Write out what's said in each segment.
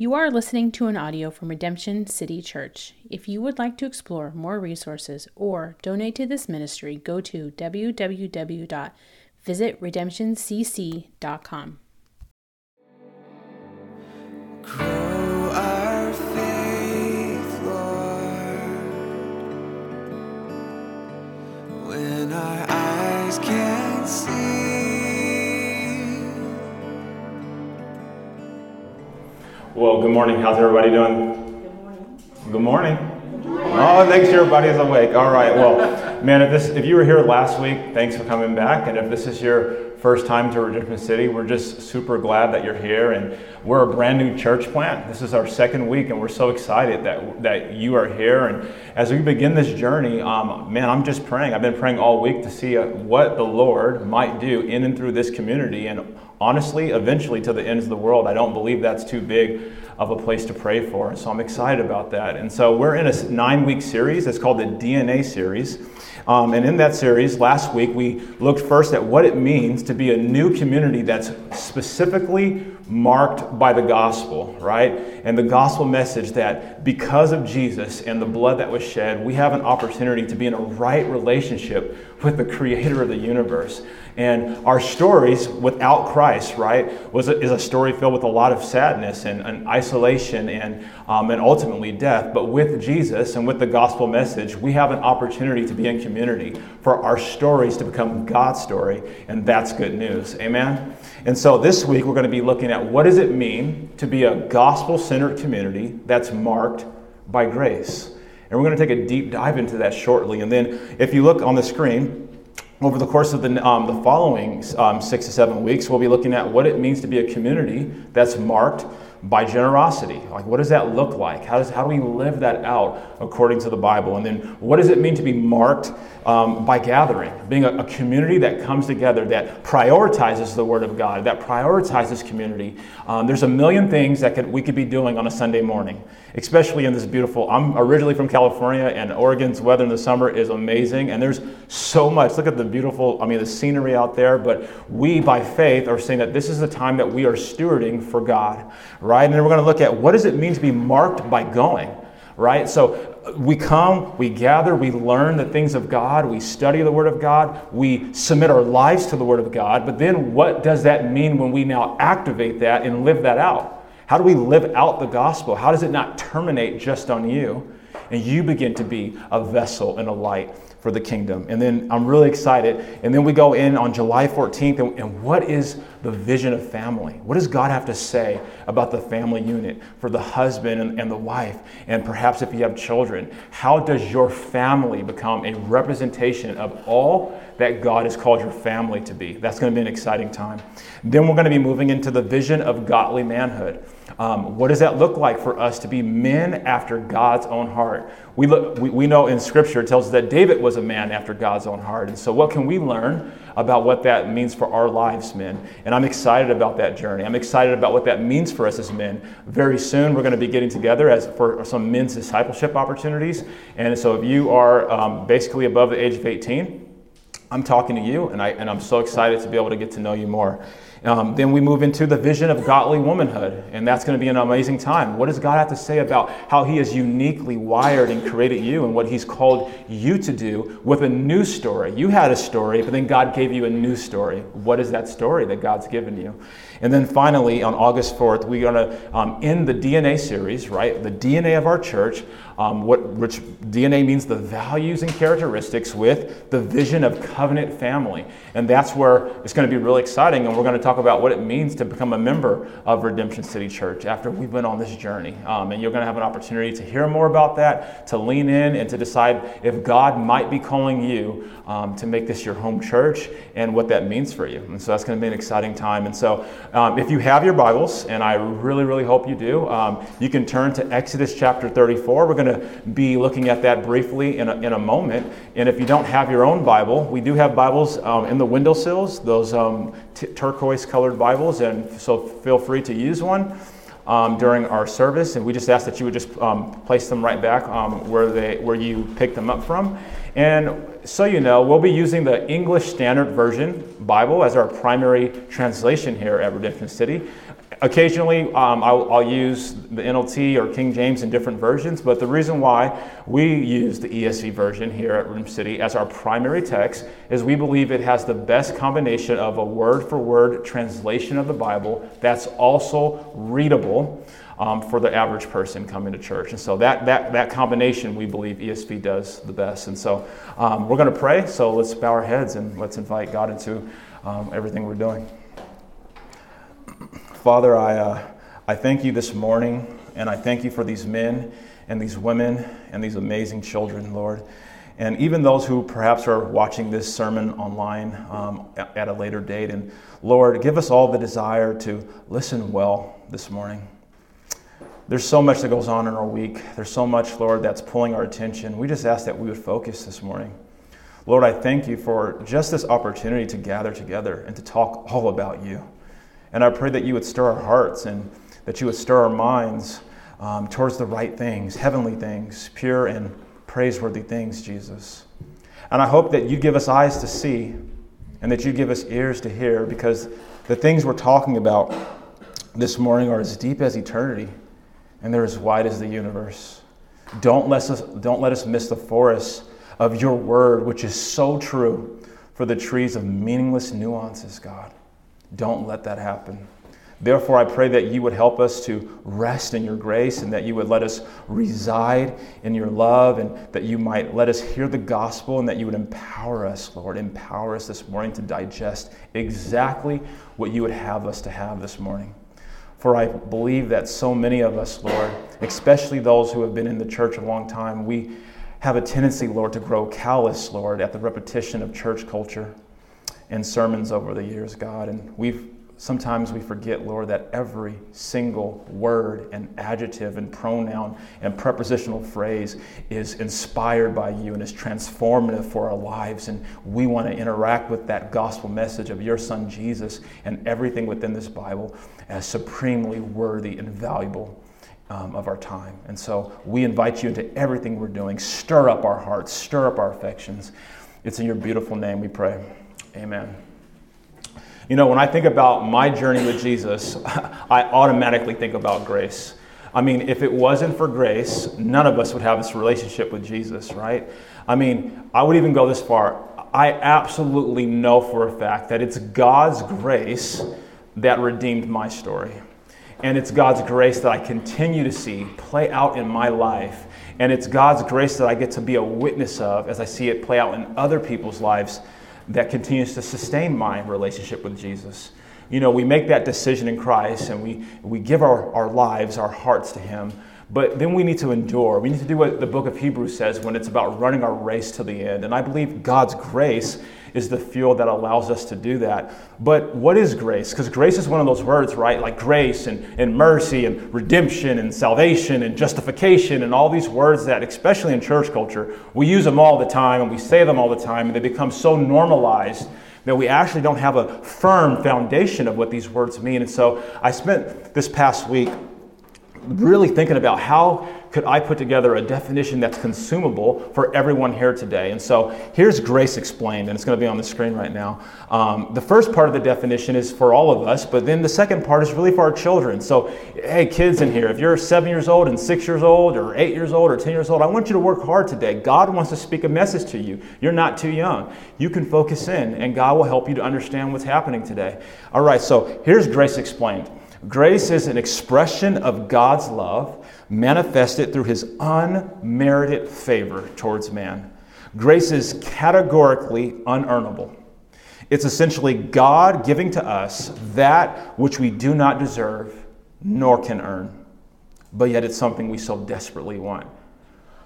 You are listening to an audio from Redemption City Church. If you would like to explore more resources or donate to this ministry, go to www.visitredemptioncc.com. Well, good morning. How's everybody doing? Good morning. Good morning. Oh, thanks. Everybody's awake. All right. Well, man, if this if you were here last week, thanks for coming back. And if this is your first time to Redemption City, we're just super glad that you're here. And we're a brand new church plant. This is our second week, and we're so excited that that you are here. And as we begin this journey, um, man, I'm just praying. I've been praying all week to see uh, what the Lord might do in and through this community and honestly, eventually to the ends of the world. I don't believe that's too big of a place to pray for. So I'm excited about that. And so we're in a nine week series. It's called the DNA series. Um, and in that series, last week, we looked first at what it means to be a new community that's specifically marked by the gospel, right? And the gospel message that because of Jesus and the blood that was shed, we have an opportunity to be in a right relationship with the creator of the universe. And our stories without Christ, right, was a, is a story filled with a lot of sadness and, and isolation and, um, and ultimately death. But with Jesus and with the gospel message, we have an opportunity to be in community for our stories to become God's story, and that's good news. Amen? And so this week we're going to be looking at what does it mean to be a gospel-centered community that's marked by grace. And we're going to take a deep dive into that shortly. And then if you look on the screen, over the course of the, um, the following um, six to seven weeks, we'll be looking at what it means to be a community that's marked by generosity. Like, what does that look like? How, does, how do we live that out according to the Bible? And then, what does it mean to be marked um, by gathering? Being a, a, community that comes together, that prioritizes the Word of God, that prioritizes community. Um, there's a million things that could, we could be doing on a Sunday morning, especially in this beautiful. I'm originally from California, and Oregon's weather in the summer is amazing. And there's so much. Look at the beautiful, I mean, the scenery out there. But we, by faith, are saying that this is the time that we are stewarding for God? And then we're going to look at what does it mean to be marked by going, right? So we come, we gather, we learn the things of God, we study the Word of God, we submit our lives to the Word of God, but then what does that mean when we now activate that and live that out? How do we live out the gospel? How does it not terminate just on you? And you begin to be a vessel and a light for the kingdom. And then I'm really excited. And then we go in on July 14th. And, and, what is the vision of family? What does God have to say about the family unit for the husband and, and the wife? And perhaps if you have children, how does your family become a representation of all that God has called your family to be? That's going to be an exciting time. Then we're going to be moving into the vision of godly manhood. Um, what does that look like for us to be men after God's own heart? We, look, we, we know in Scripture it tells us that David was a man after God's own heart. And so, what can we learn about what that means for our lives, men? And I'm excited about that journey. I'm excited about what that means for us as men. Very soon, we're going to be getting together as for some men's discipleship opportunities. And so, if you are um, basically above the age of 18, I'm talking to you, and, I, and I'm so excited to be able to get to know you more. Um, then we move into the vision of godly womanhood, and that's going to be an amazing time. What does God have to say about how He has uniquely wired and created you and what He's called you to do with a new story? You had a story, but then God gave you a new story. What is that story that God's given you? And then finally, on August 4th, we're going to um, end the DNA series, right? The DNA of our church, um, what, which DNA means the values and characteristics with the vision of covenant family. And that's where it's going to be really exciting. And we're going to talk about what it means to become a member of Redemption City Church after we've been on this journey. Um, and you're going to have an opportunity to hear more about that, to lean in, and to decide if God might be calling you um, to make this your home church and what that means for you. And so that's going to be an exciting time. And so um, if you have your Bibles, and I really, really hope you do, um, you can turn to Exodus chapter 34. We're going to be looking at that briefly in a, in a moment. And if you don't have your own Bible, we do have Bibles um, in the windowsills, those um, t- turquoise colored Bibles, and so feel free to use one. Um, during our service, and we just ask that you would just um, place them right back where they where you picked them up from. And so you know, we'll be using the English Standard Version Bible as our primary translation here at Redemption City. Occasionally, um, I'll, I'll, use the NLT or King James in different versions, but the reason why we use the ESV version here at Room City as our primary text is we believe it has the best combination of a word for word translation of the Bible that's also readable um, for the average person coming to church. And so that, that, that combination we believe ESV does the best. And so um, we're going to pray, so let's bow our heads and let's invite God into um, everything we're doing. Father, I, uh, I thank you this morning, and I thank you for these men and these women and these amazing children, Lord. And even those who perhaps are watching this sermon online um, at a later date. And Lord, give us all the desire to listen well this morning. There's so much that goes on in our week. There's so much, Lord, that's pulling our attention. We just ask that we would focus this morning. Lord, I thank you for just this opportunity to gather together and to talk all about you. And I pray that you would stir our hearts and that you would stir our minds um, towards the right things, heavenly things, pure and praiseworthy things, Jesus. And I hope that you give us eyes to see and that you give us ears to hear because the things we're talking about this morning are as deep as eternity and they're as wide as the universe. Don't let us, don't let us miss the forest of your word, which is so true for the trees of meaningless nuances, God. Don't let that happen. Therefore, I pray that you would help us to rest in your grace and that you would let us reside in your love and that you might let us hear the gospel and that you would empower us, Lord. Empower us this morning to digest exactly what you would have us to have this morning. For I believe that so many of us, Lord, especially those who have been in the church a long time, we have a tendency, Lord, to grow callous, Lord, at the repetition of church culture and sermons over the years, God. And we've sometimes we forget, Lord, that every single word and adjective and pronoun and prepositional phrase is inspired by you and is transformative for our lives. And we want to interact with that gospel message of your Son Jesus and everything within this Bible as supremely worthy and valuable. Um, of our time. And so we invite you into everything we're doing. Stir up our hearts, stir up our affections. It's in your beautiful name we pray. Amen. You know, when I think about my journey with Jesus, I automatically think about grace. I mean, if it wasn't for grace, none of us would have this relationship with Jesus, right? I mean, I would even go this far. I absolutely know for a fact that it's God's grace that redeemed my story. And it's God's grace that I continue to see play out in my life. And it's God's grace that I get to be a witness of as I see it play out in other people's lives that continues to sustain my relationship with Jesus. You know, we make that decision in Christ and we, we give our, our lives, our hearts to Him, but then we need to endure. We need to do what the book of Hebrews says when it's about running our race to the end. And I believe God's grace is the fuel that allows us to do that. But what is grace? Because grace is one of those words, right? Like grace and, and mercy and redemption and salvation and justification and all these words that, especially in church culture, we use them all the time and we say them all the time and they become so normalized that we actually don't have a firm foundation of what these words mean. And so I spent this past week really thinking about how could I put together a definition that's consumable for everyone here today. And so here's grace explained, and it's going to be on the screen right now. Um, the first part of the definition is for all of us, but then the second part is really for our children. So, hey, kids in here, if you're seven years old and six years old, or eight years old, or 10 years old, I want you to work hard today. God wants to speak a message to you. You're not too young. You can focus in, and God will help you to understand what's happening today. All right, so here's grace explained. Grace is an expression of God's love manifested through his unmerited favor towards man. Grace is categorically unearnable. It's essentially God giving to us that which we do not deserve nor can earn, but yet it's something we so desperately want.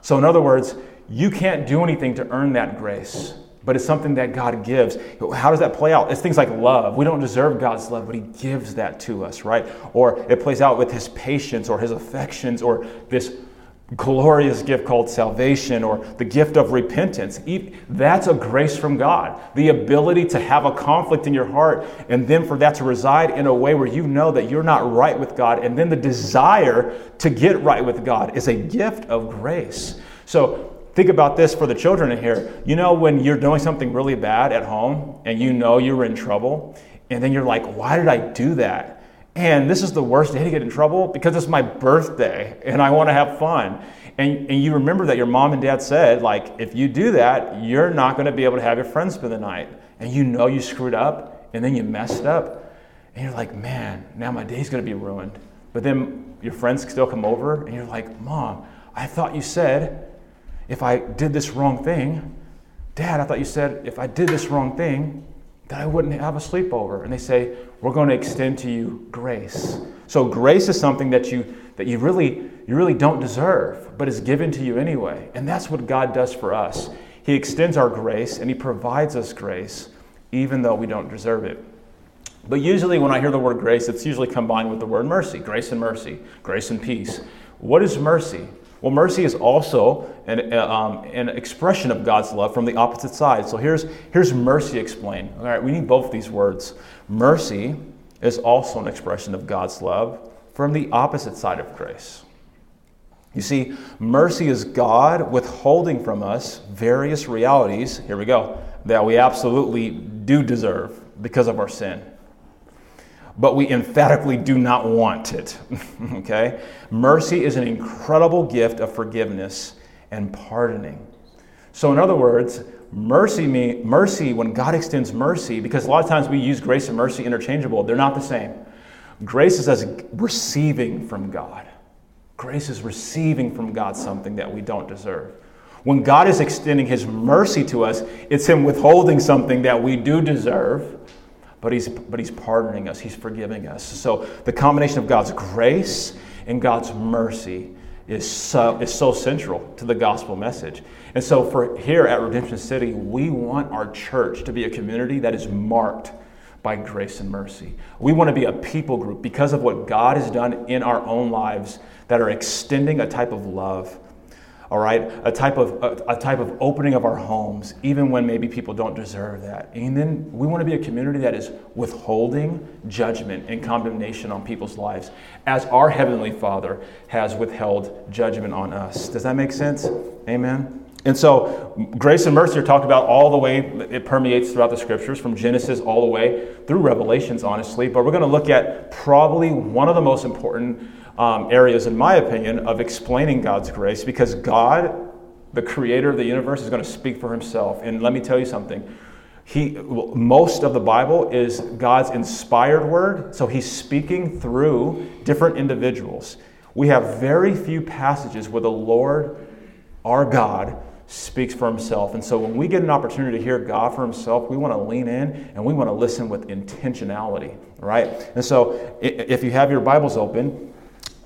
So, in other words, you can't do anything to earn that grace but it's something that God gives. How does that play out? It's things like love. We don't deserve God's love, but He gives that to us, right? Or it plays out with His patience or His affections or this glorious gift called salvation or the gift of repentance. That's a grace from God. The ability to have a conflict in your heart and then for that to reside in a way where you know that you're not right with God and then the desire to get right with God is a gift of grace. So think about this for the children in here. You know, when you're doing something really bad at home and you know you're in trouble, and then you're like, why did I do that? and this is the worst day to get in trouble because it's my birthday and I want to have fun. And, and you remember that your mom and dad said, like, if you do that, you're not going to be able to have your friends spend the night. And you know you screwed up and then you messed up. And you're like, man, now my day's going to be ruined. But then your friends still come over and you're like, mom, I thought you said if I did this wrong thing, dad, I thought you said if I did this wrong thing, that I wouldn't have a sleepover. And they say, we're going to extend to you grace. So grace is something that you that you really you really don't deserve, but is given to you anyway. And that's what God does for us. He extends our grace and he provides us grace even though we don't deserve it. But usually when I hear the word grace, it's usually combined with the word mercy, grace and mercy, grace and peace. What is mercy? Well, mercy is also an, uh, um, an expression of God's love from the opposite side. So here's, here's mercy explained. All right, we need both these words. Mercy is also an expression of God's love from the opposite side of grace. You see, mercy is God withholding from us various realities, here we go, that we absolutely do deserve because of our sin but we emphatically do not want it. okay? Mercy is an incredible gift of forgiveness and pardoning. So, in other words, mercy, me, mercy, when God extends mercy, because a lot of times we use grace and mercy interchangeable, they're not the same. Grace is as receiving from God. Grace is receiving from God something that we don't deserve. When God is extending His mercy to us, it's Him withholding something that we do deserve but he's, but he's pardoning us, he's forgiving us. So the combination of God's grace and God's mercy is so, is so central to the gospel message. And so for here at Redemption City, we want our church to be a community that is marked by grace and mercy. We want to be a people group because of what God has done in our own lives that are extending a type of love all right? A type of a, a, type of opening of our homes even when maybe people don't deserve that. And then we want to be a community that is withholding judgment and condemnation on people's lives as our heavenly father has withheld judgment on us. Does that make sense? Amen? And so, grace and mercy are talked about all the way, it permeates throughout the scriptures, from Genesis all the way through Revelations, honestly. But we're going to look at probably one of the most important um, areas, in my opinion, of explaining God's grace because God, the creator of the universe, is going to speak for himself. And let me tell you something. He, most of the Bible is God's inspired word, so he's speaking through different individuals. We have very few passages where the Lord, our God, speaks for himself. And so when we get an opportunity to hear God for himself, we want to lean in and we want to listen with intentionality, right? And so if you have your Bibles open,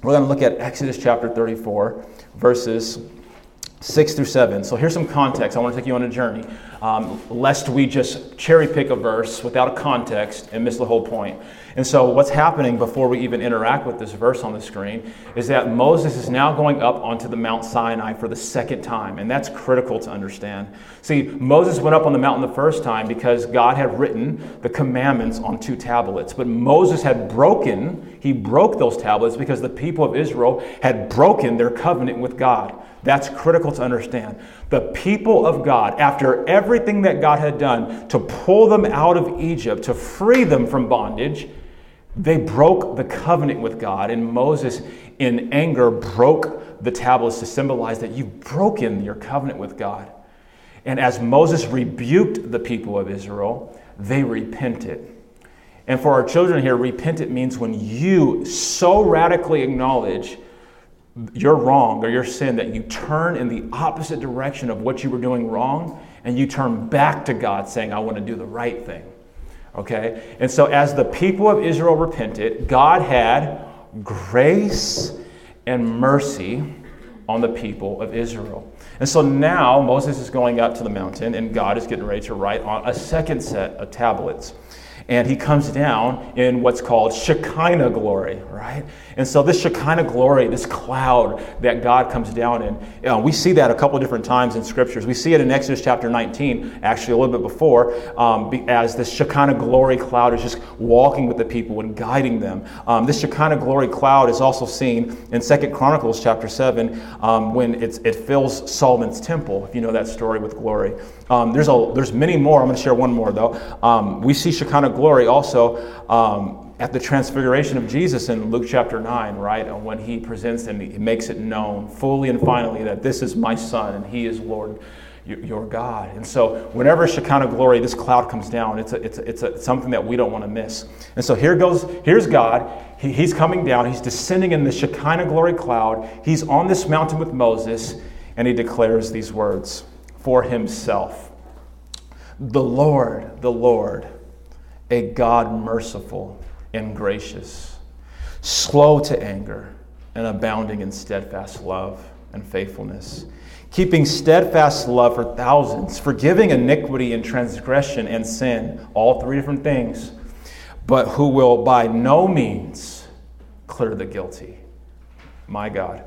we're going to look at Exodus chapter 34, verses 6 through 7. So here's some context. I want to take you on a journey, um, lest we just cherry pick a verse without a context and miss the whole point. And so, what's happening before we even interact with this verse on the screen is that Moses is now going up onto the Mount Sinai for the second time. And that's critical to understand. See, Moses went up on the mountain the first time because God had written the commandments on two tablets. But Moses had broken, he broke those tablets because the people of Israel had broken their covenant with God. That's critical to understand. The people of God, after everything that God had done to pull them out of Egypt, to free them from bondage, they broke the covenant with God. And Moses, in anger, broke the tablets to symbolize that you've broken your covenant with God. And as Moses rebuked the people of Israel, they repented. And for our children here, repentant means when you so radically acknowledge your wrong or your sin that you turn in the opposite direction of what you were doing wrong and you turn back to God saying, I want to do the right thing. Okay? And so, as the people of Israel repented, God had grace and mercy on the people of Israel. And so now Moses is going up to the mountain, and God is getting ready to write on a second set of tablets and he comes down in what's called Shekinah glory, right? And so this Shekinah glory, this cloud that God comes down in, you know, we see that a couple different times in scriptures. We see it in Exodus chapter 19, actually a little bit before, um, as this Shekinah glory cloud is just walking with the people and guiding them. Um, this Shekinah glory cloud is also seen in Second Chronicles chapter 7 um, when it fills Solomon's temple, if you know that story with glory. Um, there's, a, there's many more. I'm going to share one more, though. Um, we see Shekinah glory also um, at the transfiguration of Jesus in Luke chapter 9, right? And when he presents and he makes it known fully and finally that this is my son and he is Lord your God. And so, whenever Shekinah glory, this cloud comes down, it's, a, it's, a, it's a, something that we don't want to miss. And so, here goes, here's God. He, he's coming down, he's descending in the Shekinah glory cloud. He's on this mountain with Moses, and he declares these words for himself The Lord, the Lord, a God merciful and gracious, slow to anger, and abounding in steadfast love and faithfulness keeping steadfast love for thousands, forgiving iniquity and transgression and sin, all three different things, but who will by no means clear the guilty. My God.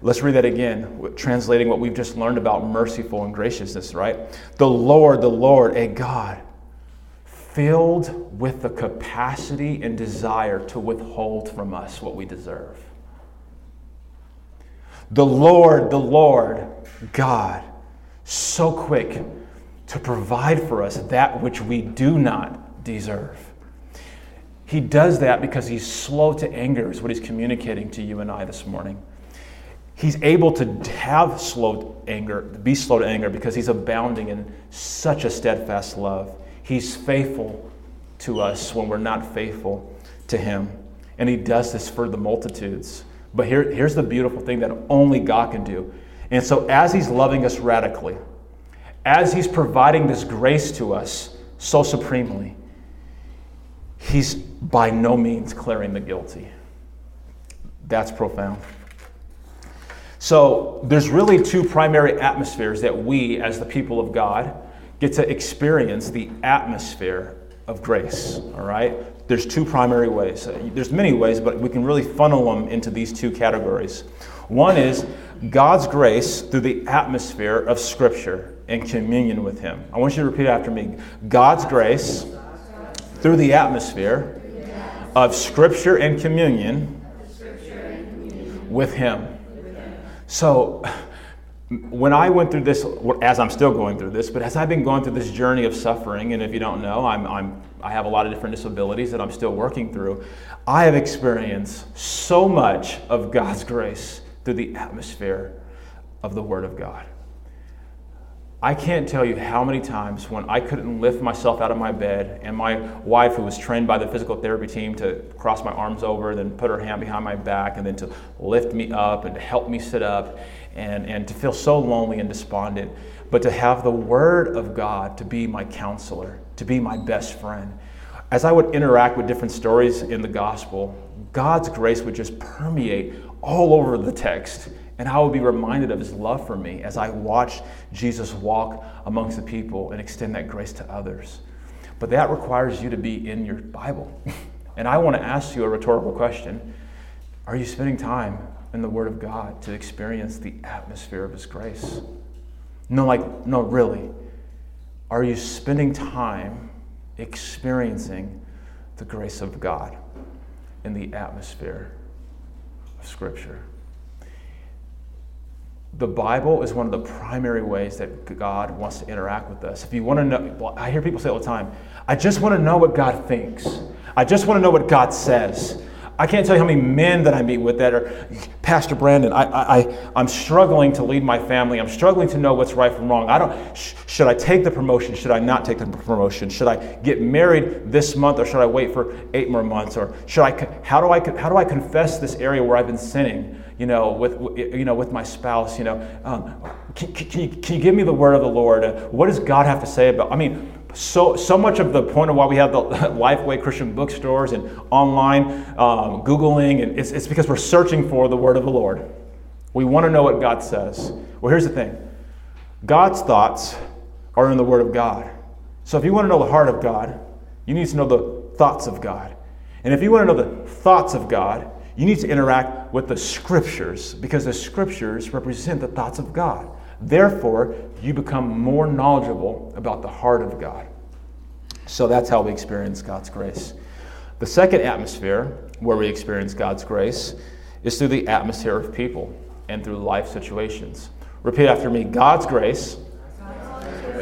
Let's read that again, translating what we've just learned about merciful and graciousness, right? The Lord, the Lord, a God filled with the capacity and desire to withhold from us what we deserve. The Lord, the Lord, God, so quick to provide for us that which we do not deserve. He does that because he's slow to anger, is what he's communicating to you and I this morning. He's able to have slow anger, be slow to anger, because he's abounding in such a steadfast love. He's faithful to us when we're not faithful to him. And he does this for the multitudes. But here, here's the beautiful thing that only God can do. And so, as He's loving us radically, as He's providing this grace to us so supremely, He's by no means clearing the guilty. That's profound. So, there's really two primary atmospheres that we, as the people of God, get to experience the atmosphere of grace, all right? There's two primary ways. There's many ways, but we can really funnel them into these two categories. One is God's grace through the atmosphere of Scripture and communion with Him. I want you to repeat after me God's grace through the atmosphere of Scripture and communion with Him. So, when I went through this, as I'm still going through this, but as I've been going through this journey of suffering, and if you don't know, I'm, I'm, I have a lot of different disabilities that I'm still working through, I have experienced so much of God's grace through the atmosphere of the Word of God. I can't tell you how many times when I couldn't lift myself out of my bed, and my wife, who was trained by the physical therapy team to cross my arms over, then put her hand behind my back, and then to lift me up and to help me sit up, and, and to feel so lonely and despondent, but to have the Word of God to be my counselor, to be my best friend. As I would interact with different stories in the gospel, God's grace would just permeate all over the text. And I would be reminded of his love for me as I watched Jesus walk amongst the people and extend that grace to others. But that requires you to be in your Bible. And I want to ask you a rhetorical question Are you spending time in the Word of God to experience the atmosphere of His grace? No, like, no, really. Are you spending time experiencing the grace of God in the atmosphere of Scripture. The Bible is one of the primary ways that God wants to interact with us. If you want to know, I hear people say all the time, I just want to know what God thinks. I just want to know what God says. I can't tell you how many men that I meet with that are, Pastor Brandon, I, I, I'm struggling to lead my family. I'm struggling to know what's right from wrong. I don't, sh- should I take the promotion? Should I not take the promotion? Should I get married this month or should I wait for eight more months? Or should I, how do I, how do I confess this area where I've been sinning? You know, with, you know, with my spouse, you know, um, can, can, you, can you give me the word of the Lord? What does God have to say about, I mean, so, so much of the point of why we have the Lifeway Christian bookstores and online um, Googling, and it's, it's because we're searching for the word of the Lord. We want to know what God says. Well, here's the thing God's thoughts are in the Word of God. So if you want to know the heart of God, you need to know the thoughts of God. And if you want to know the thoughts of God, you need to interact with the Scriptures because the Scriptures represent the thoughts of God. Therefore, you become more knowledgeable about the heart of God. So that's how we experience God's grace. The second atmosphere where we experience God's grace is through the atmosphere of people and through life situations. Repeat after me God's grace.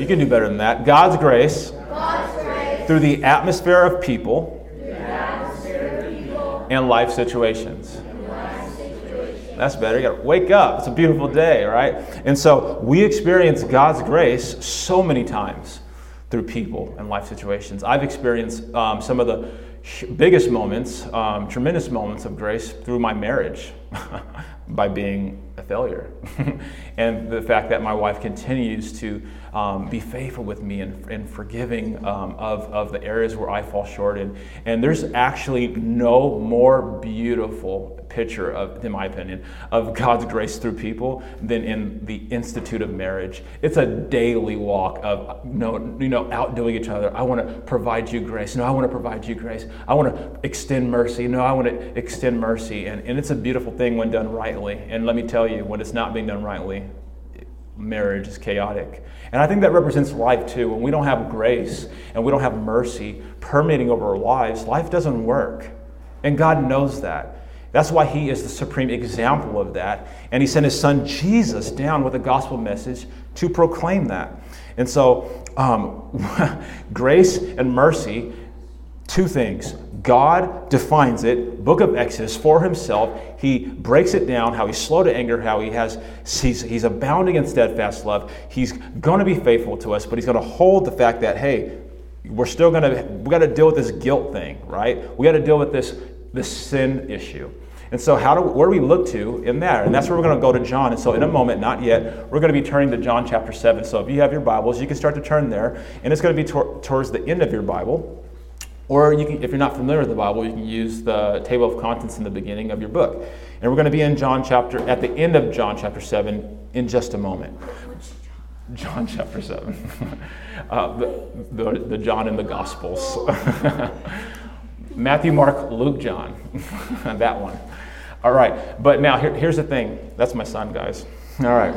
You can do better than that. God's grace, God's grace through the atmosphere of people, in life situations. That's better. You got to wake up. It's a beautiful day, right? And so we experience God's grace so many times through people and life situations. I've experienced um, some of the biggest moments, um, tremendous moments of grace through my marriage by being a failure. and the fact that my wife continues to um, be faithful with me and, and forgiving um, of, of the areas where I fall short. And, and there's actually no more beautiful picture of, in my opinion, of God's grace through people than in the institute of marriage. It's a daily walk of know, you know outdoing each other. I want to provide you grace. No, I want to provide you grace. I want to extend mercy. No, I want to extend mercy. And, and it's a beautiful thing when done rightly. And let me tell you, when it's not being done rightly, marriage is chaotic. And I think that represents life too. When we don't have grace and we don't have mercy permeating over our lives, life doesn't work. And God knows that. That's why he is the supreme example of that. And he sent his son Jesus down with a gospel message to proclaim that. And so, um, grace and mercy, two things. God defines it, book of Exodus, for himself. He breaks it down, how he's slow to anger, how he has, he's, he's abounding in steadfast love. He's going to be faithful to us, but he's going to hold the fact that, hey, we're still going to, we got to deal with this guilt thing, right? We got to deal with this, this sin issue. And so, how do, where do we look to in that? And that's where we're going to go to John. And so, in a moment, not yet, we're going to be turning to John chapter 7. So, if you have your Bibles, you can start to turn there. And it's going to be tor- towards the end of your Bible. Or you can, if you're not familiar with the Bible, you can use the table of contents in the beginning of your book. And we're going to be in John chapter, at the end of John chapter 7 in just a moment. John chapter 7. uh, the, the, the John in the Gospels. Matthew, Mark, Luke, John. that one. All right, but now here, here's the thing. That's my son, guys. All right.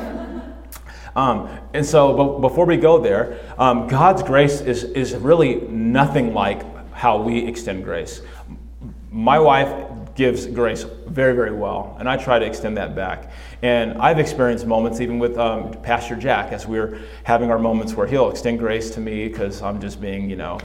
Um, and so, before we go there, um, God's grace is, is really nothing like how we extend grace. My wife gives grace very, very well, and I try to extend that back. And I've experienced moments, even with um, Pastor Jack, as we're having our moments where he'll extend grace to me because I'm just being, you know,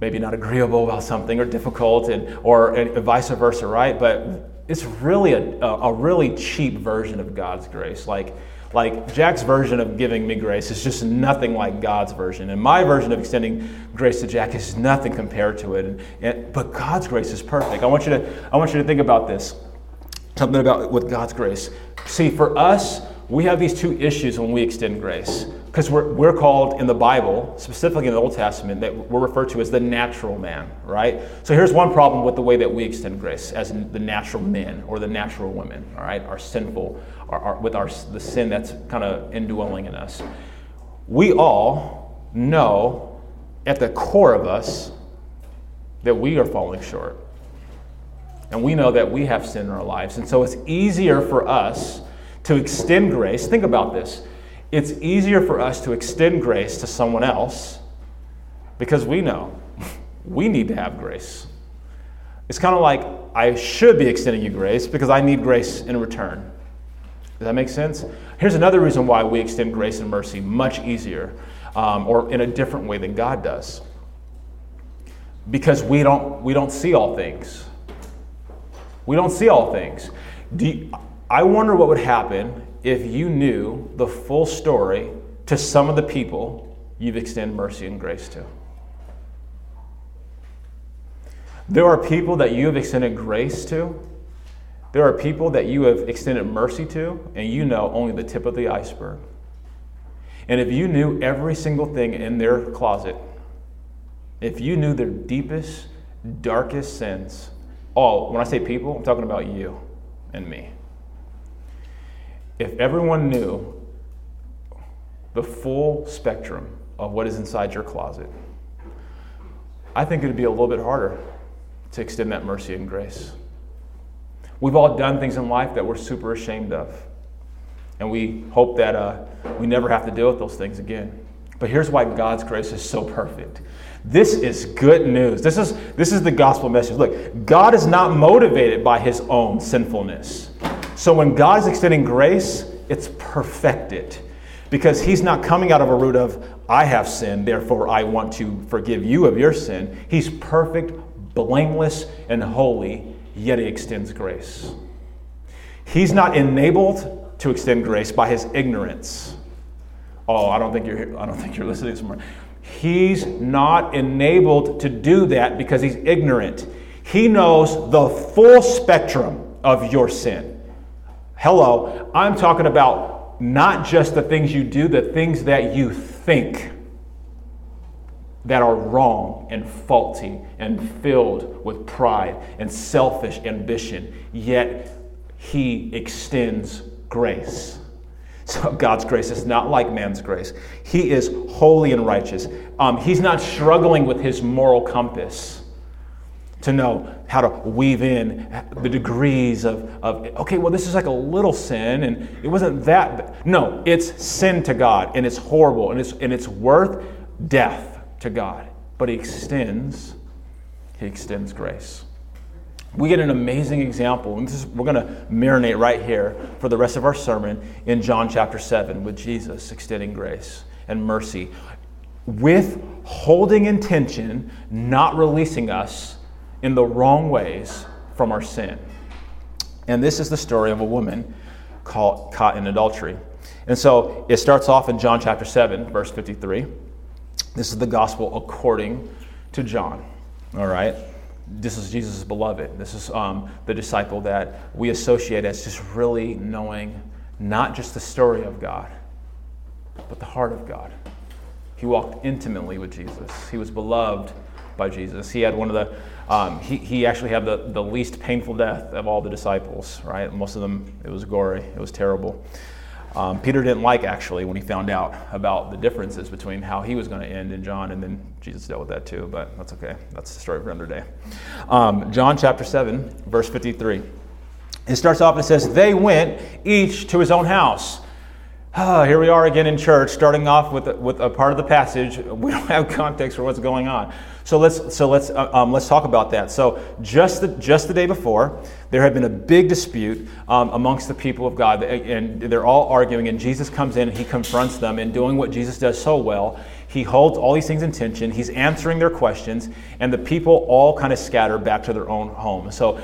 maybe not agreeable about something or difficult, and, or and vice versa, right? But it's really a, a really cheap version of God's grace. Like, like Jack's version of giving me grace is just nothing like God's version. And my version of extending grace to Jack is nothing compared to it. And, and, but God's grace is perfect. I want, you to, I want you to think about this. Something about with God's grace. See, for us, we have these two issues when we extend grace because we're, we're called in the Bible, specifically in the Old Testament, that we're referred to as the natural man, right? So here's one problem with the way that we extend grace as the natural men or the natural women, all right? Our sinful, our, our, with our, the sin that's kind of indwelling in us. We all know at the core of us that we are falling short. And we know that we have sin in our lives. And so it's easier for us to extend grace. Think about this it's easier for us to extend grace to someone else because we know we need to have grace. It's kind of like I should be extending you grace because I need grace in return. Does that make sense? Here's another reason why we extend grace and mercy much easier um, or in a different way than God does. Because we don't, we don't see all things. We don't see all things. You, I wonder what would happen if you knew the full story to some of the people you've extended mercy and grace to. There are people that you have extended grace to. There are people that you have extended mercy to, and you know only the tip of the iceberg. And if you knew every single thing in their closet, if you knew their deepest, darkest sins, all, when I say people, I'm talking about you and me if everyone knew the full spectrum of what is inside your closet, I think it would be a little bit harder to extend that mercy and grace. We've all done things in life that we're super ashamed of. And we hope that uh, we never have to deal with those things again. But here's why God's grace is so perfect. This is good news. This is, this is the gospel message. Look, God is not motivated by his own sinfulness. So when God is extending grace, it's perfected because he's not coming out of a root of, I have sinned, therefore I want to forgive you of your sin. He's perfect blameless and holy, yet he extends grace. He's not enabled to extend grace by his ignorance. Oh, I don't think you're I don't think you're listening this. He's not enabled to do that because he's ignorant. He knows the full spectrum of your sin. Hello, I'm talking about not just the things you do, the things that you think that are wrong and faulty and filled with pride and selfish ambition, yet He extends grace. So God's grace is not like man's grace. He is holy and righteous. Um, he's not struggling with his moral compass to know how to weave in the degrees of, of okay, well, this is like a little sin, and it wasn't that. No, it's sin to God, and it's horrible, and it's, and it's worth death to God but he extends he extends grace we get an amazing example and is, we're going to marinate right here for the rest of our sermon in john chapter 7 with jesus extending grace and mercy with holding intention not releasing us in the wrong ways from our sin and this is the story of a woman caught, caught in adultery and so it starts off in john chapter 7 verse 53 this is the gospel according to John. All right? This is Jesus' beloved. This is um, the disciple that we associate as just really knowing not just the story of God, but the heart of God. He walked intimately with Jesus. He was beloved by Jesus. He had one of the, um, he, he actually had the, the least painful death of all the disciples, right? Most of them, it was gory, it was terrible. Um, Peter didn't like actually when he found out about the differences between how he was going to end in John, and then Jesus dealt with that too, but that's okay. That's the story for another day. Um, John chapter 7, verse 53. It starts off and says, They went each to his own house. Ah, here we are again in church, starting off with, with a part of the passage. We don't have context for what's going on. So let's, so let's, uh, um, let's talk about that. So just the, just the day before, there had been a big dispute um, amongst the people of God, and they're all arguing, and Jesus comes in and he confronts them, and doing what Jesus does so well, he holds all these things in tension. He's answering their questions, and the people all kind of scatter back to their own home. So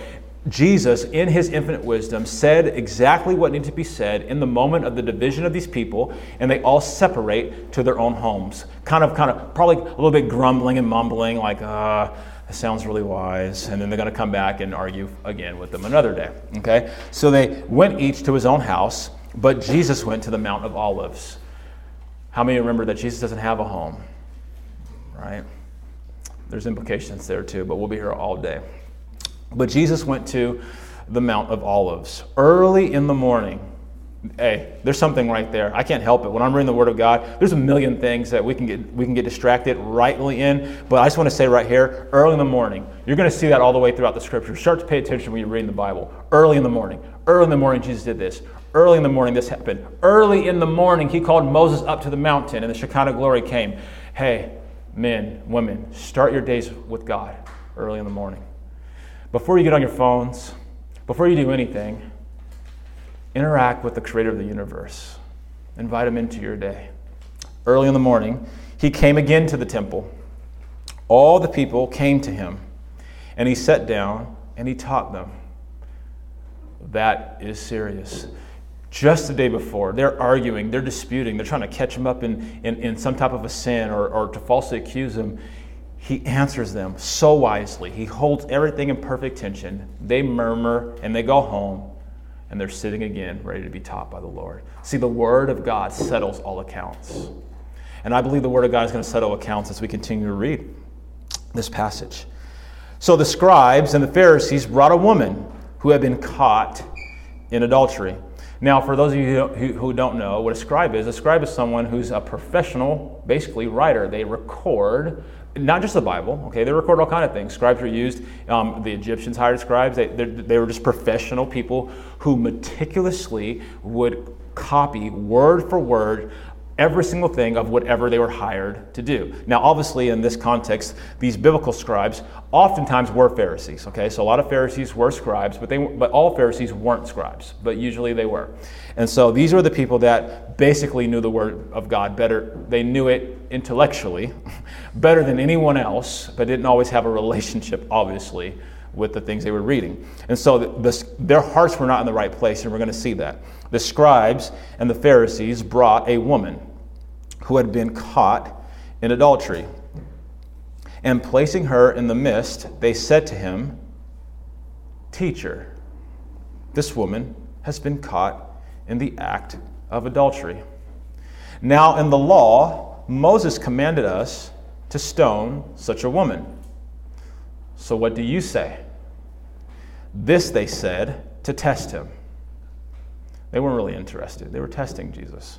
Jesus, in his infinite wisdom, said exactly what needed to be said in the moment of the division of these people, and they all separate to their own homes. Kind of, kind of, probably a little bit grumbling and mumbling, like, uh, that sounds really wise. And then they're going to come back and argue again with them another day. Okay? So they went each to his own house, but Jesus went to the Mount of Olives. How many remember that Jesus doesn't have a home? Right? There's implications there too, but we'll be here all day. But Jesus went to the Mount of Olives early in the morning. Hey, there's something right there. I can't help it. When I'm reading the Word of God, there's a million things that we can get we can get distracted rightly in. But I just want to say right here, early in the morning, you're going to see that all the way throughout the Scripture. Start to pay attention when you're reading the Bible. Early in the morning, early in the morning, Jesus did this. Early in the morning, this happened. Early in the morning, He called Moses up to the mountain, and the Shekinah glory came. Hey, men, women, start your days with God early in the morning. Before you get on your phones, before you do anything, interact with the creator of the universe. Invite him into your day. Early in the morning, he came again to the temple. All the people came to him, and he sat down and he taught them. That is serious. Just the day before, they're arguing, they're disputing, they're trying to catch him up in, in, in some type of a sin or, or to falsely accuse him. He answers them so wisely. He holds everything in perfect tension. They murmur and they go home and they're sitting again, ready to be taught by the Lord. See, the Word of God settles all accounts. And I believe the Word of God is going to settle accounts as we continue to read this passage. So the scribes and the Pharisees brought a woman who had been caught in adultery. Now, for those of you who don't know what a scribe is, a scribe is someone who's a professional, basically, writer. They record not just the Bible, okay, they record all kind of things. Scribes were used, um, the Egyptians hired scribes. They, they were just professional people who meticulously would copy word for word every single thing of whatever they were hired to do. Now, obviously, in this context, these biblical scribes oftentimes were Pharisees. Okay, so a lot of Pharisees were scribes, but they but all Pharisees weren't scribes, but usually they were. And so these were the people that basically knew the word of God better. They knew it intellectually better than anyone else, but didn't always have a relationship, obviously, with the things they were reading. And so the, their hearts were not in the right place, and we're going to see that. The scribes and the Pharisees brought a woman who had been caught in adultery. And placing her in the midst, they said to him, Teacher, this woman has been caught in the act of adultery. Now, in the law, Moses commanded us to stone such a woman. So, what do you say? This they said to test him. They weren't really interested, they were testing Jesus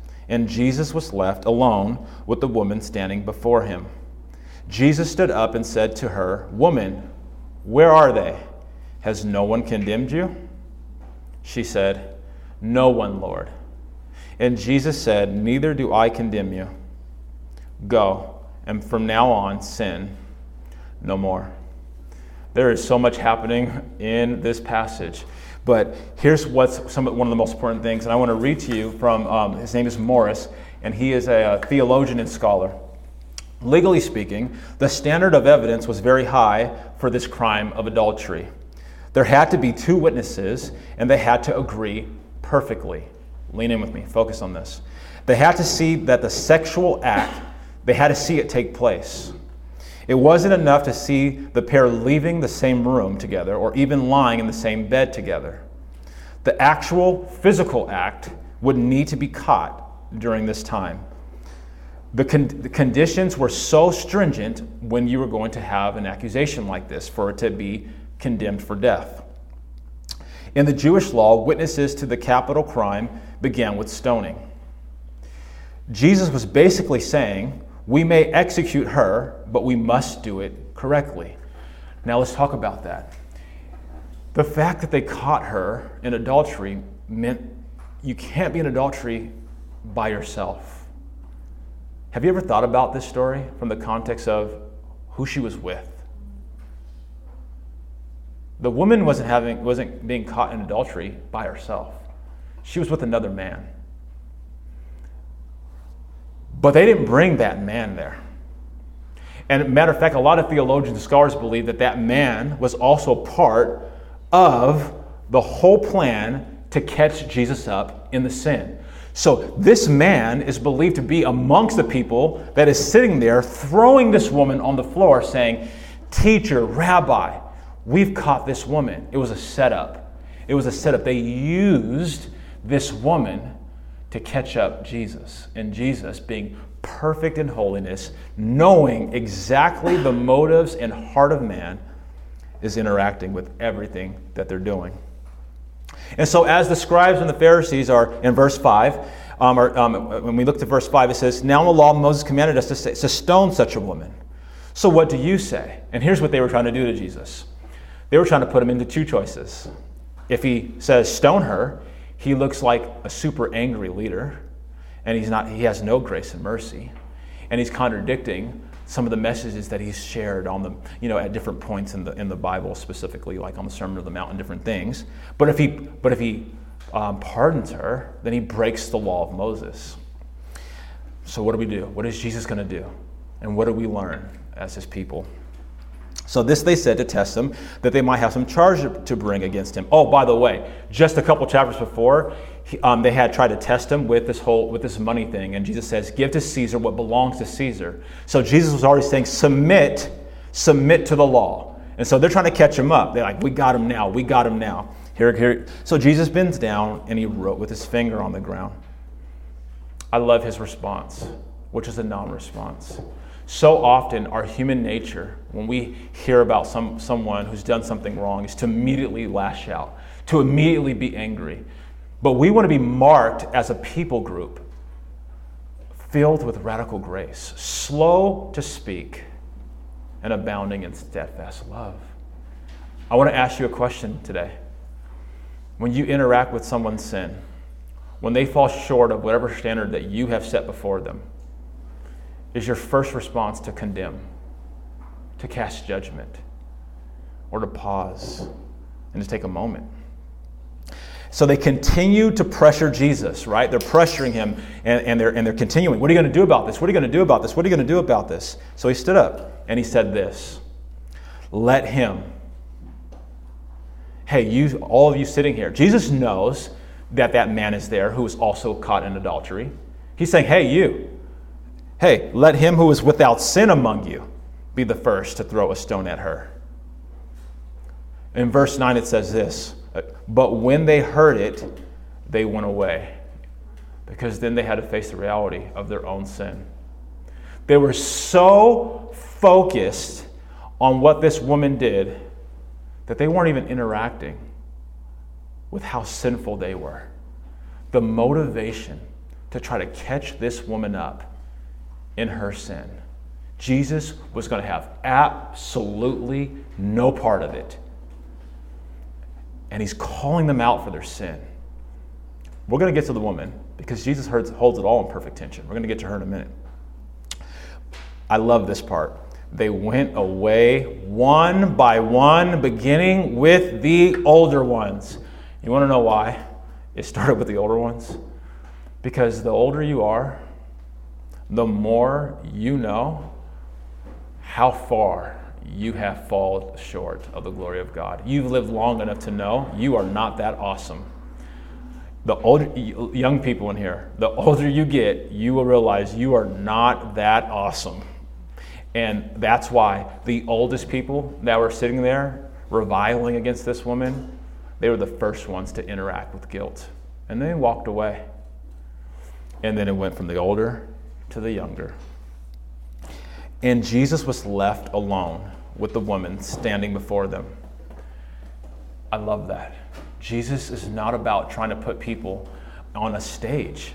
and Jesus was left alone with the woman standing before him. Jesus stood up and said to her, Woman, where are they? Has no one condemned you? She said, No one, Lord. And Jesus said, Neither do I condemn you. Go, and from now on, sin no more. There is so much happening in this passage. But here's what's some, one of the most important things, and I want to read to you from um, his name is Morris, and he is a, a theologian and scholar. Legally speaking, the standard of evidence was very high for this crime of adultery. There had to be two witnesses, and they had to agree perfectly. Lean in with me, focus on this. They had to see that the sexual act, they had to see it take place. It wasn't enough to see the pair leaving the same room together or even lying in the same bed together. The actual physical act would need to be caught during this time. The, con- the, conditions were so stringent when you were going to have an accusation like this for it to be condemned for death. In the Jewish law, witnesses to the capital crime began with stoning. Jesus was basically saying, we may execute her, but we must do it correctly. Now let's talk about that. The fact that they caught her in adultery meant you can't be in adultery by yourself. Have you ever thought about this story from the context of who she was with? The woman wasn't having wasn't being caught in adultery by herself. She was with another man. But they didn't bring that man there. And matter of fact, a lot of theologians and scholars believe that that man was also part of the whole plan to catch Jesus up in the sin. So this man is believed to be amongst the people that is sitting there throwing this woman on the floor saying, Teacher, Rabbi, we've caught this woman. It was a setup. It was a setup. They used this woman to catch up Jesus. And Jesus, being perfect in holiness, knowing exactly the motives and heart of man, is interacting with everything that they're doing. And so, as the scribes and the Pharisees are in verse 5, um, or, um, when we look to verse 5, it says, Now in the law, Moses commanded us to, say, to stone such a woman. So, what do you say? And here's what they were trying to do to Jesus they were trying to put him into two choices. If he says, Stone her, he looks like a super angry leader, and he's not, he has no grace and mercy. And he's contradicting some of the messages that he's shared on the, you know, at different points in the, in the Bible, specifically like on the Sermon of the Mount and different things. But if he, but if he um, pardons her, then he breaks the law of Moses. So what do we do? What is Jesus going to do? And what do we learn as his people? So this they said to test him, that they might have some charge to bring against him. Oh, by the way, just a couple chapters before, he, um, they had tried to test him with this whole with this money thing, and Jesus says, "Give to Caesar what belongs to Caesar." So Jesus was already saying, "Submit, submit to the law." And so they're trying to catch him up. They're like, "We got him now. We got him now." Here, here. So Jesus bends down and he wrote with his finger on the ground. I love his response. which is a non response. So often, our human nature, when we hear about some, someone who's done something wrong, is to immediately lash out, to immediately be angry. But we want to be marked as a people group filled with radical grace, slow to speak, and abounding in steadfast love. I want to ask you a question today. When you interact with someone's sin, when they fall short of whatever standard that you have set before them, is your first response to condemn, to cast judgment, or to pause and to take a moment? So they continue to pressure Jesus, right? They're pressuring him and, and, they're, and they're continuing. What are you going to do about this? What are you going to do about this? What are you going to do about this? So he stood up and he said this Let him. Hey, you, all of you sitting here, Jesus knows that that man is there who is also caught in adultery. He's saying, Hey, you. Hey, let him who is without sin among you be the first to throw a stone at her. In verse 9, it says this uh, but when they heard it, they went away because then they had to face the reality of their own sin. They were so focused on what this woman did that they weren't even interacting with how sinful they were. The motivation to try to catch this woman up in her sin. Jesus was going to have absolutely no part of it and he's calling them out for their sin. We're going to get to the woman because Jesus holds it all in perfect tension. We're going to get to her in a minute. I love this part. They went away one by one, beginning with the older ones. You want to know why it started with the older ones? Because the older you are, the more you know how far you have fallen short of the glory of God. You've lived long enough to know you are not that awesome. The older young people in here, the older you get, you will realize you are not that awesome. And that's why the oldest people that were sitting there reviling against this woman, they were the first ones to interact with guilt. And they walked away. And then it went from the older to the younger. And Jesus was left alone with the woman standing before them. I love that. Jesus is not about trying to put people on a stage.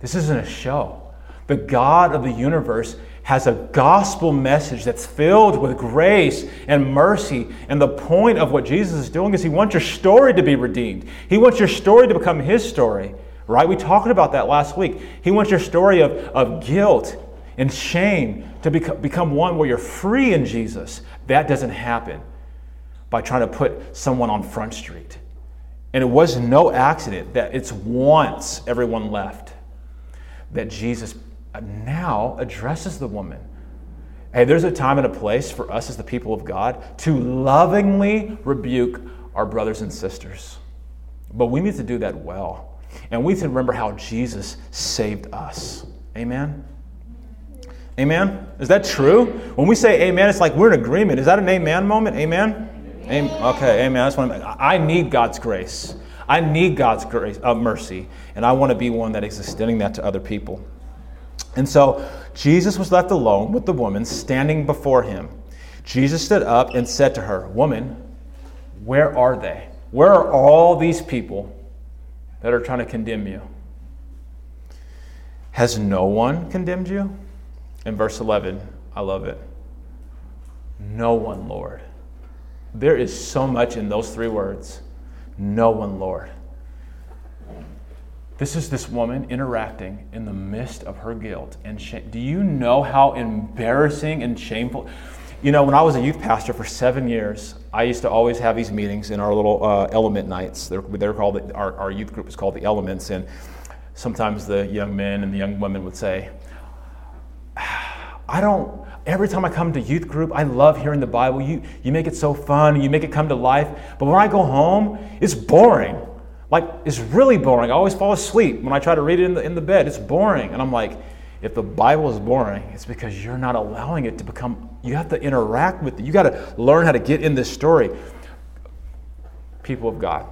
This isn't a show. The God of the universe has a gospel message that's filled with grace and mercy. And the point of what Jesus is doing is he wants your story to be redeemed. He wants your story to become his story, right? We talked about that last week. He wants your story of, of guilt and shame to become one where you're free in Jesus. That doesn't happen by trying to put someone on Front Street. And it was no accident that it's once everyone left that Jesus uh, now addresses the woman. Hey, there's a time and a place for us as the people of God to lovingly rebuke our brothers and sisters. But we need to do that well. And we to remember how Jesus saved us. Amen? Amen? Is that true? When we say amen, it's like we're in agreement. Is that an amen moment? Amen? amen. Okay, amen. That's what I need God's grace. I need God's grace, uh, mercy, and I want to be one that is extending that to other people. And so Jesus was left alone with the woman standing before him. Jesus stood up and said to her, Woman, where are they? Where are all these people that are trying to condemn you? Has no one condemned you? In verse 11, I love it. No one, Lord. There is so much in those three words. No one, Lord. This is this woman interacting in the midst of her guilt and shame. Do you know how embarrassing and shameful? You know, when I was a youth pastor for seven years, I used to always have these meetings in our little uh, element nights. They're, they're called the, our, our youth group is called the Elements, and sometimes the young men and the young women would say, I don't, every time I come to youth group, I love hearing the Bible. You, you make it so fun, you make it come to life. But when I go home, it's boring. Like, it's really boring. I always fall asleep when I try to read it in the, in the bed. It's boring. And I'm like, if the Bible is boring, it's because you're not allowing it to become, you have to interact with it. You got to learn how to get in this story. People of God,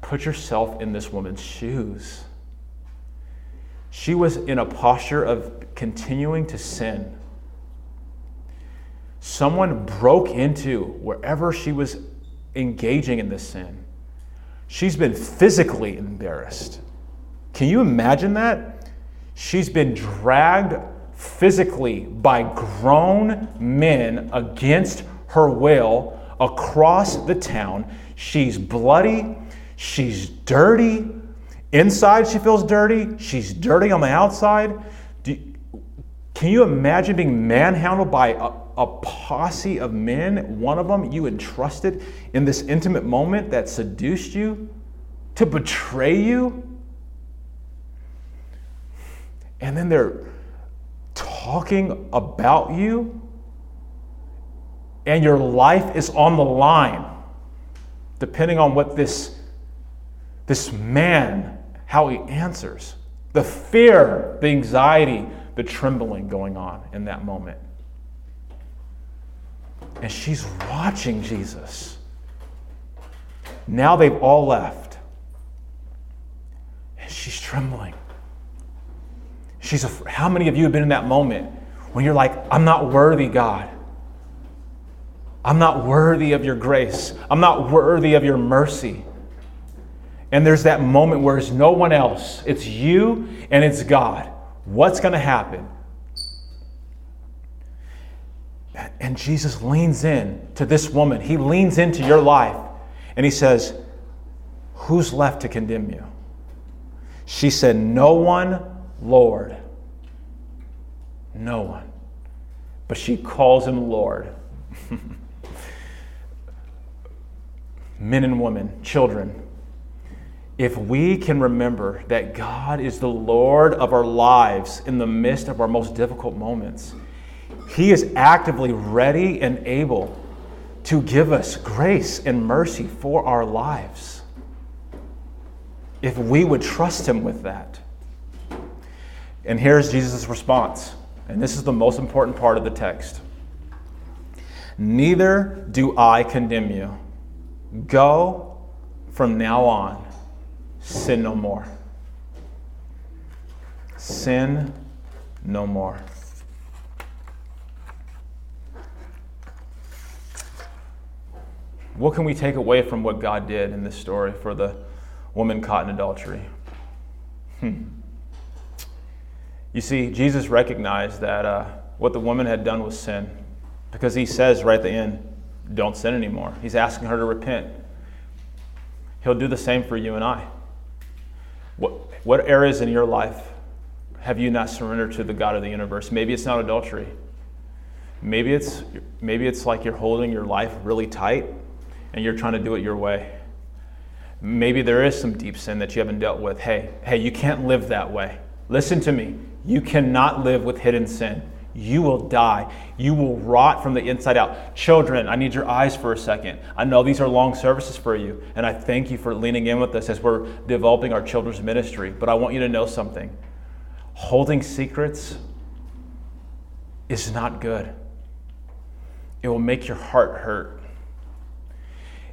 put yourself in this woman's shoes. She was in a posture of continuing to sin. Someone broke into wherever she was engaging in this sin. She's been physically embarrassed. Can you imagine that? She's been dragged physically by grown men against her will across the town. She's bloody. She's dirty. Inside, she feels dirty. She's dirty on the outside. You, can you imagine being manhandled by a, a posse of men? One of them you entrusted in this intimate moment that seduced you to betray you? And then they're talking about you, and your life is on the line, depending on what this, this man, how he answers. The fear, the anxiety, the trembling going on in that moment. And she's watching Jesus. Now they've all left. And she's trembling. She's a, how many of you have been in that moment when you're like, I'm not worthy, God? I'm not worthy of your grace. I'm not worthy of your mercy. And there's that moment where it's no one else, it's you and it's God. What's going to happen? And Jesus leans in to this woman. He leans into your life and he says, Who's left to condemn you? She said, No one, Lord. No one. But she calls him Lord. Men and women, children, if we can remember that God is the Lord of our lives in the midst of our most difficult moments, He is actively ready and able to give us grace and mercy for our lives. If we would trust Him with that. And here's Jesus' response, and this is the most important part of the text Neither do I condemn you. Go from now on sin no more. Sin no more. What can we take away from what God did in this story for the woman caught in adultery? Hmm. You see, Jesus recognized that uh, what the woman had done was sin because he says right at the end, don't sin anymore. He's asking her to repent. He'll do the same for you and I. What, what areas in your life have you not surrendered to the God of the universe? Maybe it's not adultery. Maybe it's, maybe it's like you're holding your life really tight and you're trying to do it your way. Maybe there is some deep sin that you haven't dealt with. Hey, hey, you can't live that way. Listen to me. You cannot live with hidden sin. You will die. You will rot from the inside out. Children, I need your eyes for a second. I know these are long services for you, and I thank you for leaning in with us as we're developing our children's ministry. But I want you to know something holding secrets is not good, it will make your heart hurt.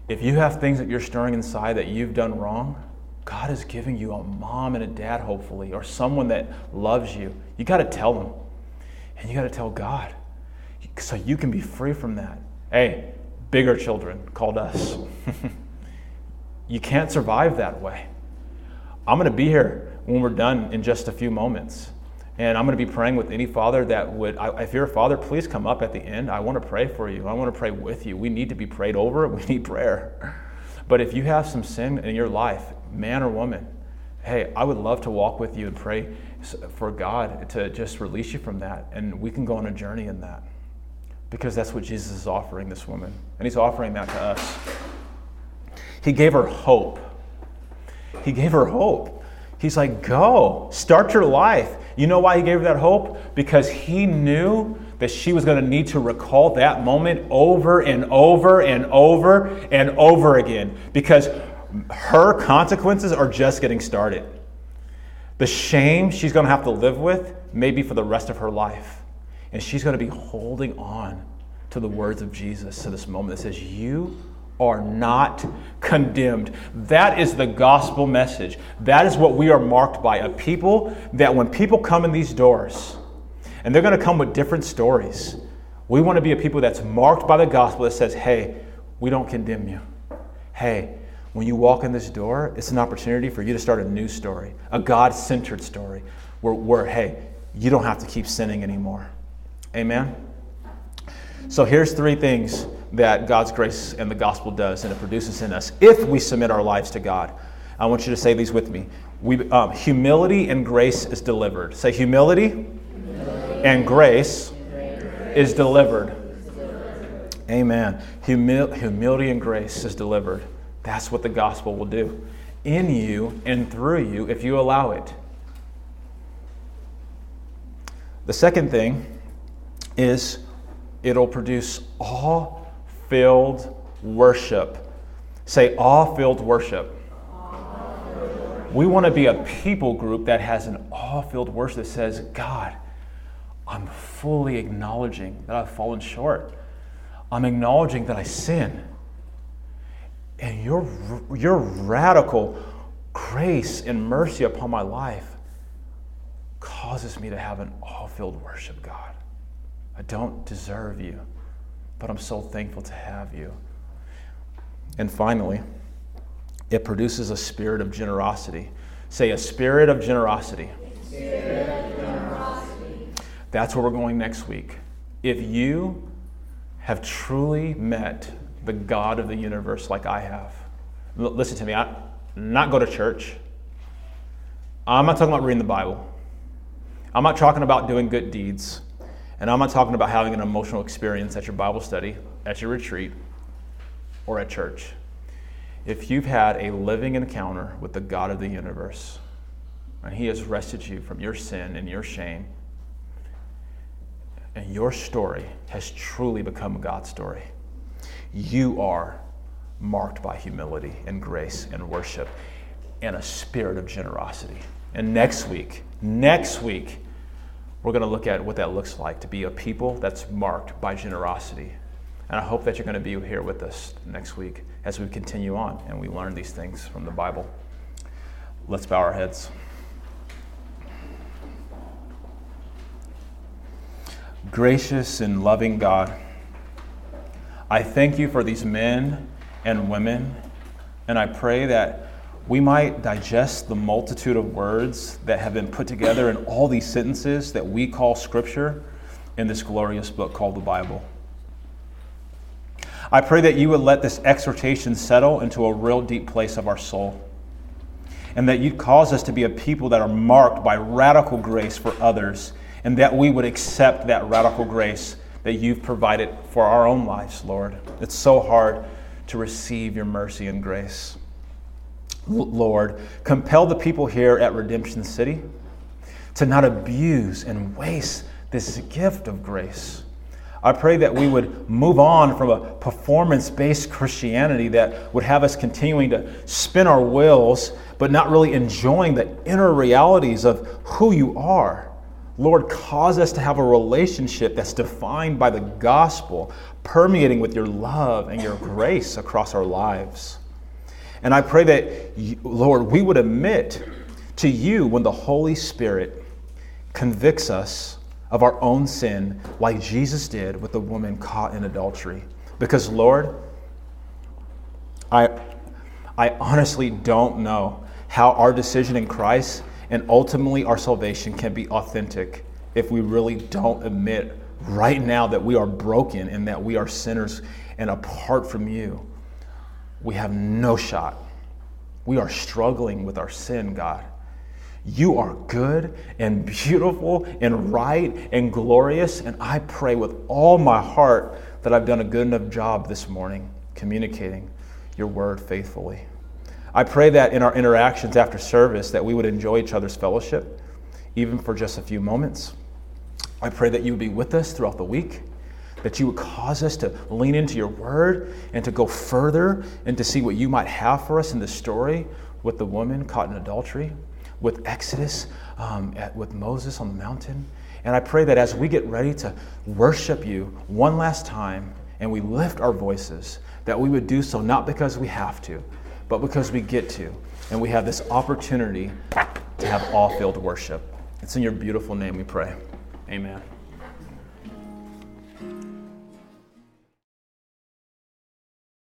If you have things that you're stirring inside that you've done wrong, God is giving you a mom and a dad, hopefully, or someone that loves you. You got to tell them. And you got to tell God so you can be free from that. Hey, bigger children called us. you can't survive that way. I'm going to be here when we're done in just a few moments. And I'm going to be praying with any father that would, if you're a father, please come up at the end. I want to pray for you. I want to pray with you. We need to be prayed over. We need prayer. But if you have some sin in your life, man or woman, hey, I would love to walk with you and pray for God to just release you from that. And we can go on a journey in that because that's what Jesus is offering this woman. And he's offering that to us. He gave her hope. He gave her hope. He's like, go, start your life. You know why he gave her that hope? Because he knew that she was going to need to recall that moment over and over and over and over again because her consequences are just getting started. The shame she's going to have to live with, maybe for the rest of her life. And she's going to be holding on to the words of Jesus to this moment that says, You are not condemned. That is the gospel message. That is what we are marked by a people that when people come in these doors, and they're going to come with different stories, we want to be a people that's marked by the gospel that says, hey, we don't condemn you. Hey, when you walk in this door, it's an opportunity for you to start a new story, a God centered story where, where, hey, you don't have to keep sinning anymore. Amen? So here's three things that God's grace and the gospel does and it produces in us if we submit our lives to God. I want you to say these with me. We, um, humility and grace is delivered. Say humility, humility. And grace, is delivered. Amen. Humil- humility and grace is delivered. That's what the gospel will do in you and through you if you allow it. The second thing is it'll produce awe filled worship. Say, awe filled worship. We want to be a people group that has an awe filled worship that says, God, I'm fully acknowledging that I've fallen short. I'm acknowledging that I sin. And your, your radical grace and mercy upon my life causes me to have an awe filled worship, God. I don't deserve you but I'm so thankful to have you. And finally, it produces a spirit of generosity. Say, a spirit of generosity. Spirit of generosity. That's where we're going next week. If you have truly met the God of the universe like I have, listen to me, I not go to church. I'm not talking about reading the Bible. I'm not talking about doing good deeds. And I'm not talking about having an emotional experience at your Bible study, at your retreat, or at church. If you've had a living encounter with the God of the universe, and He has rescued you from your sin and your shame, and your story has truly become God's story, you are marked by humility and grace and worship and a spirit of generosity. And next week, next week, we're going to look at what that looks like to be a people that's marked by generosity. And I hope that you're going to be here with us next week as we continue on and we learn these things from the Bible. Let's bow our heads. Gracious and loving God, I thank you for these men and women, and I pray that we might digest the multitude of words that have been put together in all these sentences that we call Scripture in this glorious book called the Bible. I pray that you would let this exhortation settle into a real deep place of our soul, and that you'd cause us to be a people that are marked by radical grace for others, and that we would accept that radical grace that you've provided for our own lives, Lord. It's so hard to receive your mercy and grace. Lord, compel the people here at Redemption City to not abuse and waste this gift of grace. I pray that we would move on from a performance based Christianity that would have us continuing to spin our wheels, but not really enjoying the inner realities of who you are. Lord, cause us to have a relationship that's defined by the gospel, permeating with your love and your grace across our lives. And I pray that, Lord, we would admit to you when the Holy Spirit convicts us of our own sin, like Jesus did with the woman caught in adultery. Because, Lord, I, I honestly don't know how our decision in Christ and ultimately our salvation can be authentic if we really don't admit right now that we are broken and that we are sinners and apart from you we have no shot. We are struggling with our sin, God. You are good and beautiful and right and glorious. And I pray with all my heart that I've done a good enough job this morning communicating your word faithfully. I pray that in our interactions after service that we would enjoy each other's fellowship, even for just a few moments. I pray that you would be with us throughout the week that you would cause us to lean into your word and to go further and to see what you might have for us in this story with the woman caught in adultery, with Exodus, um, at, with Moses on the mountain. And I pray that as we get ready to worship you one last time and we lift our voices, that we would do so not because we have to, but because we get to. And we have this opportunity to have all filled worship. It's in your beautiful name we pray. Amen.